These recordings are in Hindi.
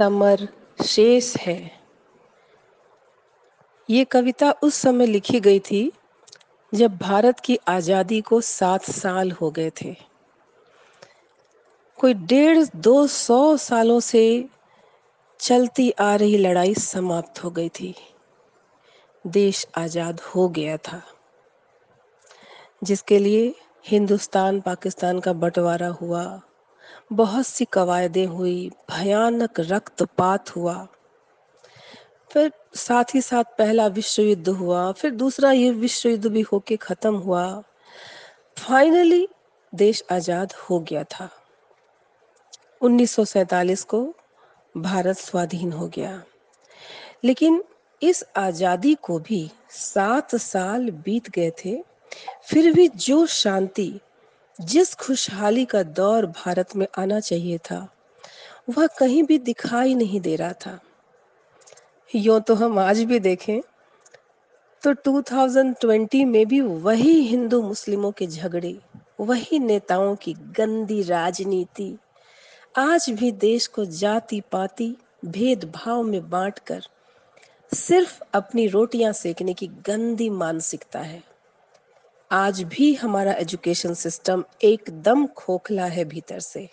समर शेष है। ये कविता उस समय लिखी गई थी जब भारत की आज़ादी को सात साल हो गए थे। कोई डेढ़ दो सौ सालों से चलती आ रही लड़ाई समाप्त हो गई थी। देश आज़ाद हो गया था। जिसके लिए हिंदुस्तान, पाकिस्तान का बंटवारा हुआ। बहुत सी कवायदें हुई, भयानक रक्तपात हुआ। फिर साथ ही साथ पहला विश्व युद्ध हुआ, फिर दूसरा ये विश्व युद्ध भी होके खत्म हुआ। फाइनली देश आज़ाद हो गया था। 1947 को भारत स्वाधीन हो गया। लेकिन इस आज़ादी को भी सात साल बीत गए थे, फिर भी जो शांति जिस खुशहाली का दौर भारत में आना चाहिए था, वह कहीं भी दिखाई नहीं दे रहा था। यो तो हम आज भी देखें तो 2020 में भी वही हिंदू मुस्लिमों के झगड़े, वही नेताओं की गंदी राजनीति, आज भी देश को जाति पाति भेदभाव में बांटकर सिर्फ़ अपनी रोटियाँ सेकने की गंदी मानसिकता है। आज भी हमारा एजुकेशन सिस्टम एकदम खोखला है भीतर से।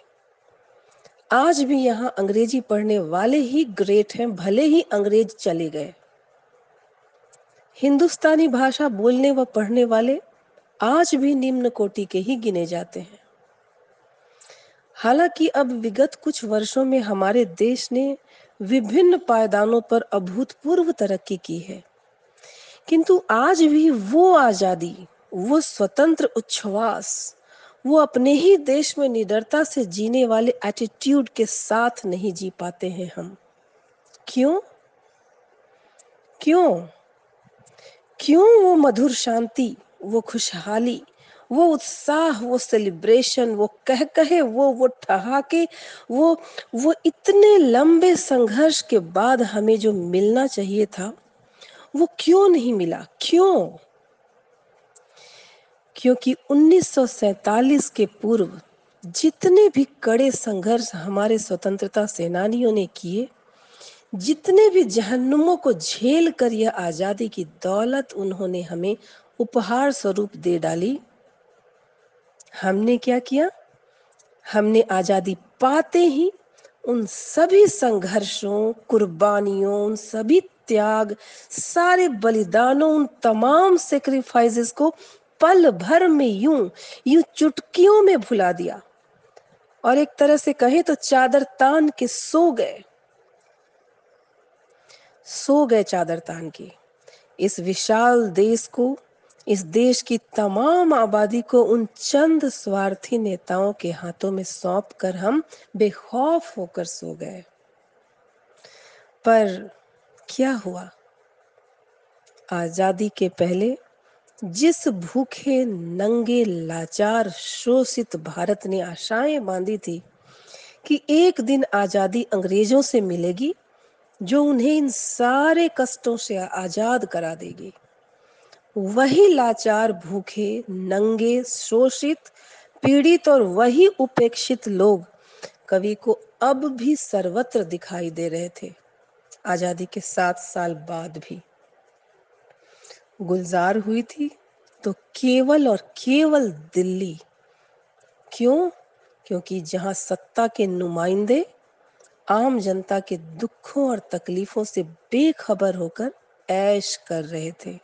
आज भी यहाँ अंग्रेज़ी पढ़ने वाले ही ग्रेट हैं, भले ही अंग्रेज़ चले गए। हिंदुस्तानी भाषा बोलने व पढ़ने वाले आज भी निम्न कोटि के ही गिने जाते हैं। हालाँकि अब विगत कुछ वर्षों में हमारे देश ने विभिन्न पायदानों पर अभूतपूर्व तरक्की की है। किंतु आज भी वो आज़ादी वो स्वतंत्र उच्छ्वास, वो अपने ही देश में निडरता से जीने वाले एटीट्यूड के साथ नहीं जी पाते हैं हम। क्यों? क्यों? क्यों वो मधुर शांति, वो खुशहाली, वो उत्साह, वो सेलिब्रेशन वो कह कहे वो वो ठहाके, वो वो इतने लंबे संघर्ष के बाद हमें जो मिलना चाहिए था, वो क्यों नहीं मिला? क्यों? क्योंकि 1947 के पूर्व जितने भी कड़े संघर्ष हमारे स्वतंत्रता सेनानियों ने किए, जितने भी जहन्नुमों को झेल कर यह आज़ादी की दौलत उन्होंने हमें उपहार स्वरूप दे डाली, हमने क्या किया? हमने आज़ादी पाते ही उन सभी संघर्षों, कुर्बानियों, उन सभी त्याग, सारे बलिदानों, उन तमाम सेक्रीफाइसेस को पल भर में यूँ यूँ चुटकियों में भुला दिया। और एक तरह से कहे तो चादर तान के सो गए। सो गए चादर तान के। इस विशाल देश को, इस देश की तमाम आबादी को उन चंद स्वार्थी नेताओं के हाथों में सौंप कर हम बेखौफ होकर सो गए। पर क्या हुआ? आज़ादी के पहले जिस भूखे नंगे लाचार शोषित भारत ने आशाएँ बांधी थी कि एक दिन आज़ादी अंग्रेज़ों से मिलेगी, जो उन्हें इन सारे कष्टों से आज़ाद करा देगी। वही लाचार भूखे, नंगे, शोषित, पीड़ित और वही उपेक्षित लोग कवि को अब भी सर्वत्र दिखाई दे रहे थे। आज़ादी के सात साल बाद भी। गुलजार हुई थी तो केवल और केवल दिल्ली। क्यों? क्योंकि जहाँ सत्ता के नुमाइंदे आम जनता के दुखों और तकलीफों से बेखबर होकर ऐश कर रहे थे।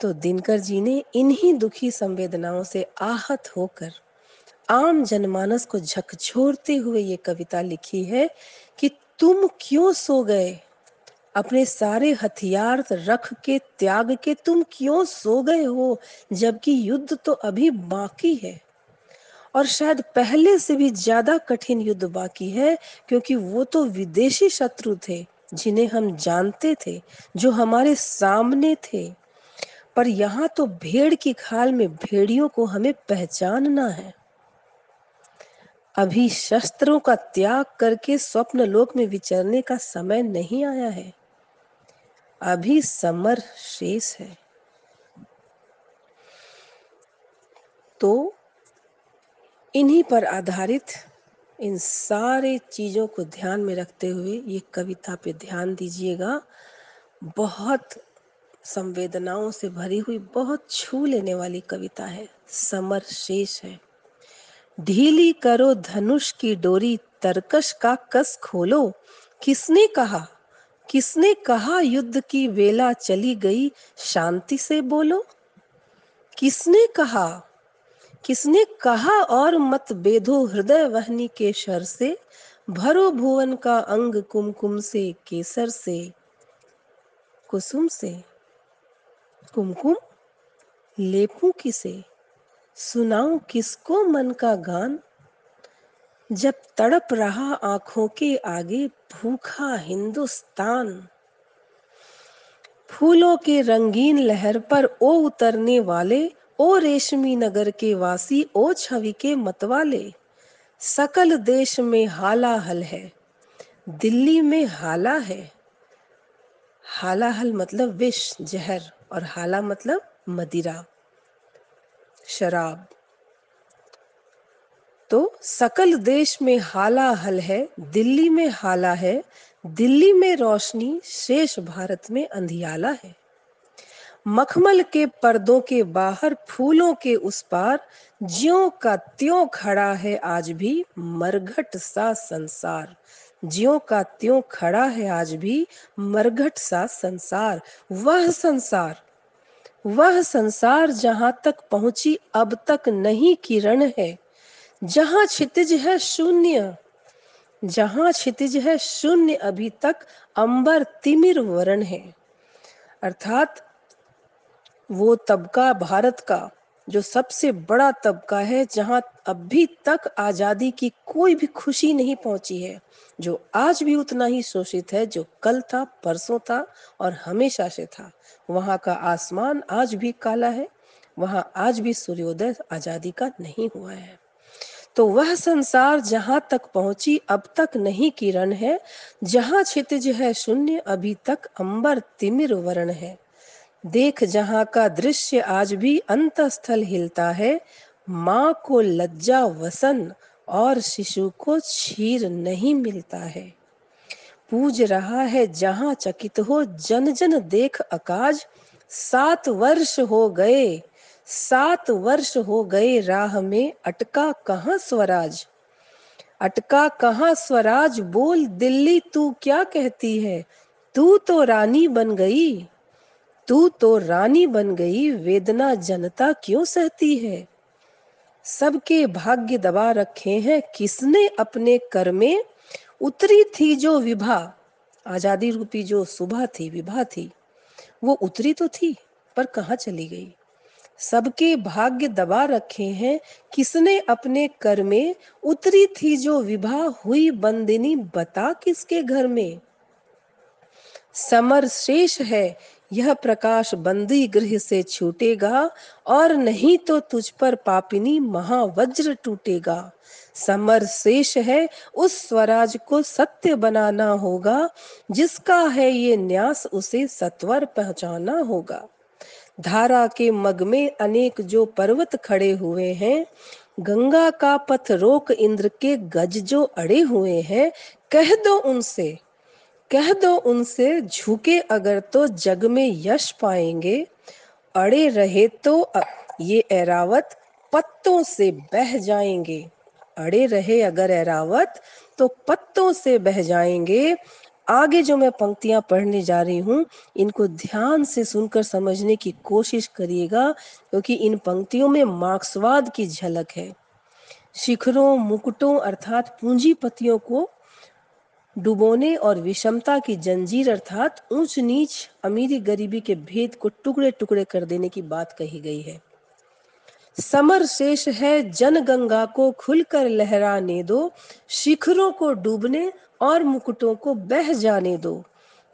तो दिनकर जी ने इन्हीं दुखी संवेदनाओं से आहत होकर आम जनमानस को झकझोरते हुए ये कविता लिखी है कि तुम क्यों सो गए? अपने सारे हथियार रख के, त्याग के तुम क्यों सो गए हो? जबकि युद्ध तो अभी बाकी है। और शायद पहले से भी ज़्यादा कठिन युद्ध बाकी है, क्योंकि वो तो विदेशी शत्रु थे, जिन्हें हम जानते थे, जो हमारे सामने थे। पर यहाँ तो भेड़ की खाल में भेड़ियों को हमें पहचानना है। अभी शस्त्रों का त्याग करके स्वप्न लोक में विचरने का समय नहीं आया है। अभी समर शेष है। तो इन्हीं पर आधारित इन सारे चीज़ों को ध्यान में रखते हुए ये कविता पे ध्यान दीजिएगा। बहुत संवेदनाओं से भरी हुई, बहुत छू लेने वाली कविता है। समर शेष है। ढीली करो धनुष की डोरी, तरकश का कस खोलो। किसने कहा? किसने कहा युद्ध की वेला चली गई? शांति से बोलो। किसने कहा? किसने कहा और मत बेधो हृदय वहनी के शर से? भरो भुवन का अंग कुमकुम से, केसर से। कुसुम से। कुमकुम? लेपू किसे? सुनाऊं किसको मन का गान? जब तड़प रहा आँखों के आगे भूखा हिंदुस्तान। फूलों के रंगीन लहर पर ओ उतरने वाले, ओ रेशमी नगर के वासी, ओ छवि के मतवाले। सकल देश में हाला हल है, दिल्ली में हाला है। हाला हल मतलब विष जहर, और हाला मतलब मदिरा। शराब। तो सकल देश में हाला हल है, दिल्ली में हाला है, दिल्ली में रोशनी, शेष भारत में अंधियाला है। मखमल के पर्दों के बाहर, फूलों के उस पार, ज्यो का त्यों खड़ा है आज भी मरघट सा संसार। ज्यो का त्यों खड़ा है आज भी मरघट सा संसार। वह संसार वह संसार जहाँ तक पहुँची, अब तक नहीं किरण है। जहाँ क्षितिज है शून्य, जहाँ क्षितिज है शून्य अभी तक अंबर तिमिर वरण है। अर्थात वो तबका भारत का, जो सबसे बड़ा तबका है, जहाँ अभी तक आज़ादी की कोई भी खुशी नहीं पहुँची है, जो आज भी उतना ही शोषित है, जो कल था, परसों था और हमेशा से था। वहाँ का आसमान आज भी काला है, वहाँ आज भी सूर्योदय आज़ादी का नहीं हुआ है। तो वह संसार जहाँ तक पहुँची, अब तक नहीं किरण है। जहाँ क्षितिज है शून्य, अभी तक अंबर तिमिर वर्ण है। देख जहाँ का दृश्य आज भी अंतस्थल हिलता है। माँ को लज्जा वसन और शिशु को क्षीर नहीं मिलता है। पूज रहा है जहाँ चकित हो जन जन देख अकाज। सात वर्ष हो गए सात वर्ष हो गए राह में अटका कहाँ स्वराज? अटका कहाँ स्वराज? बोल, दिल्ली तू क्या कहती है? तू तो रानी बन गई। तू तो रानी बन गई, वेदना जनता क्यों सहती है? सबके भाग्य दबा रखे हैं, किसने अपने कर में? उतरी थी जो विभा, आज़ादी रूपी जो सुबह थी, विभा थी। वो उतरी तो थी, पर कहा चली गई? सबके भाग्य दबा रखे हैं। किसने अपने कर में उतरी थी जो विभा हुई बंदिनी, बता किसके घर में? समर शेष है, यह प्रकाश बंदी गृह से छूटेगा, और नहीं तो तुझ पर पापिनी महावज्र टूटेगा। समर शेष है, उस स्वराज को सत्य बनाना होगा, जिसका है ये न्यास उसे सत्वर पहुंचाना होगा। धारा के मग में अनेक जो पर्वत खड़े हुए हैं, गंगा का पथ रोक इंद्र के गज जो अड़े हुए हैं, कह दो उनसे, कह दो उनसे झुके अगर तो जग में यश पाएँगे। अड़े रहे तो ये एरावत पत्तों से बह जाएँगे। अड़े रहे अगर एरावत तो पत्तों से बह जाएँगे। आगे जो मैं पंक्तियाँ पढ़ने जा रही हूँ, इनको ध्यान से सुनकर समझने की कोशिश करिएगा, क्योंकि इन पंक्तियों में मार्क्सवाद की झलक है। शिखरों, मुकुटों अर्थात पूंजीपतियों को डुबोने और विषमता की जंजीर अर्थात ऊंच नीच अमीरी गरीबी के भेद को टुकड़े टुकड़े कर देने की बात कही गई है। समर शेष है, जन गंगा को खुलकर लहराने दो, शिखरों को डूबने और मुकुटों को बह जाने दो।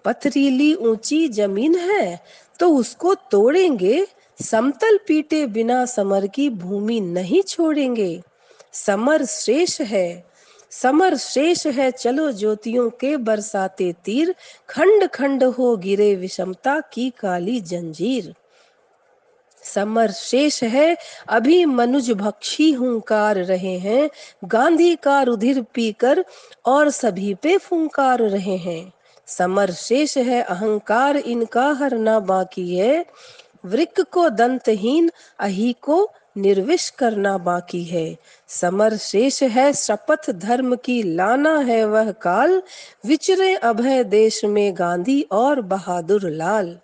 पथरीली ऊँची ज़मीन है तो उसको तोड़ेंगे। समतल पीटे बिना समर की भूमि नहीं छोड़ेंगे। समर शेष है, समर शेष है, चलो ज्योतियों के बरसाते तीर। खंड खंड हो गिरे विषमता की काली जंजीर। समर शेष है। अभी मनुज भक्षी हुंकार रहे हैं। गांधी का रुधिर पीकर और सभी पे फुंकार रहे हैं। समर शेष है, अहंकार इनका हरना बाकी है। वृक को दंतहीन, अही को निर्विश करना बाकी है। समर शेष है, शपथ धर्म की लाना है वह काल। विचरे अभय देश में गांधी और बहादुर लाल।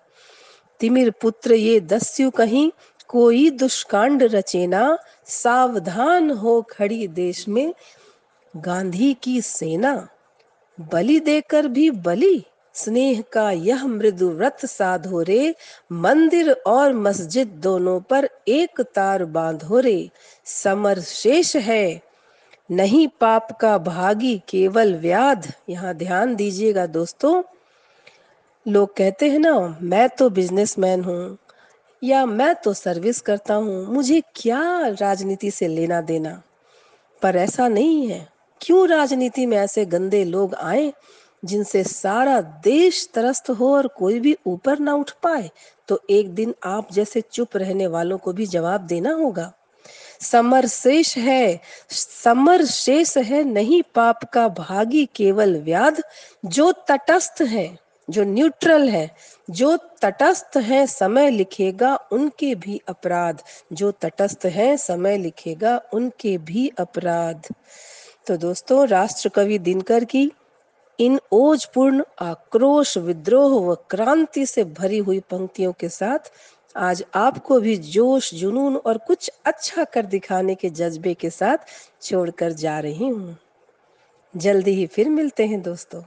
तिमिर पुत्र ये दस्यु कहीं, कोई दुष्कांड रचेना सावधान हो खड़ी देश में गांधी की सेना। बलि देकर भी बलि, स्नेह का यह मृदु व्रत साधो रे। मंदिर और मस्जिद दोनों पर एक तार बांधो रे। समर शेष है, नहीं पाप का भागी केवल व्याध। यहाँ ध्यान दीजिएगा दोस्तों लोग कहते हैं ना, मैं तो बिजनेसमैन हूँ, या मैं तो सर्विस करता हूँ, मुझे क्या राजनीति से लेना देना? पर ऐसा नहीं है। क्यों राजनीति में ऐसे गंदे लोग आए, जिनसे सारा देश त्रस्त हो और कोई भी ऊपर ना उठ पाए? तो एक दिन आप जैसे चुप रहने वालों को भी जवाब देना होगा। समर शेष है समर शेष है, नहीं पाप का भागी केवल व्याध, जो तटस्थ है। जो न्यूट्रल है, जो तटस्थ है, समय लिखेगा उनके भी अपराध। जो तटस्थ है, समय लिखेगा उनके भी अपराध। तो दोस्तों राष्ट्र कवि दिनकर की इन ओजपूर्ण आक्रोश, विद्रोह व क्रांति से भरी हुई पंक्तियों के साथ आज आपको भी जोश, जुनून और कुछ अच्छा कर दिखाने के जज्बे के साथ छोड़कर जा रही हूँ। जल्दी ही फिर मिलते हैं दोस्तों।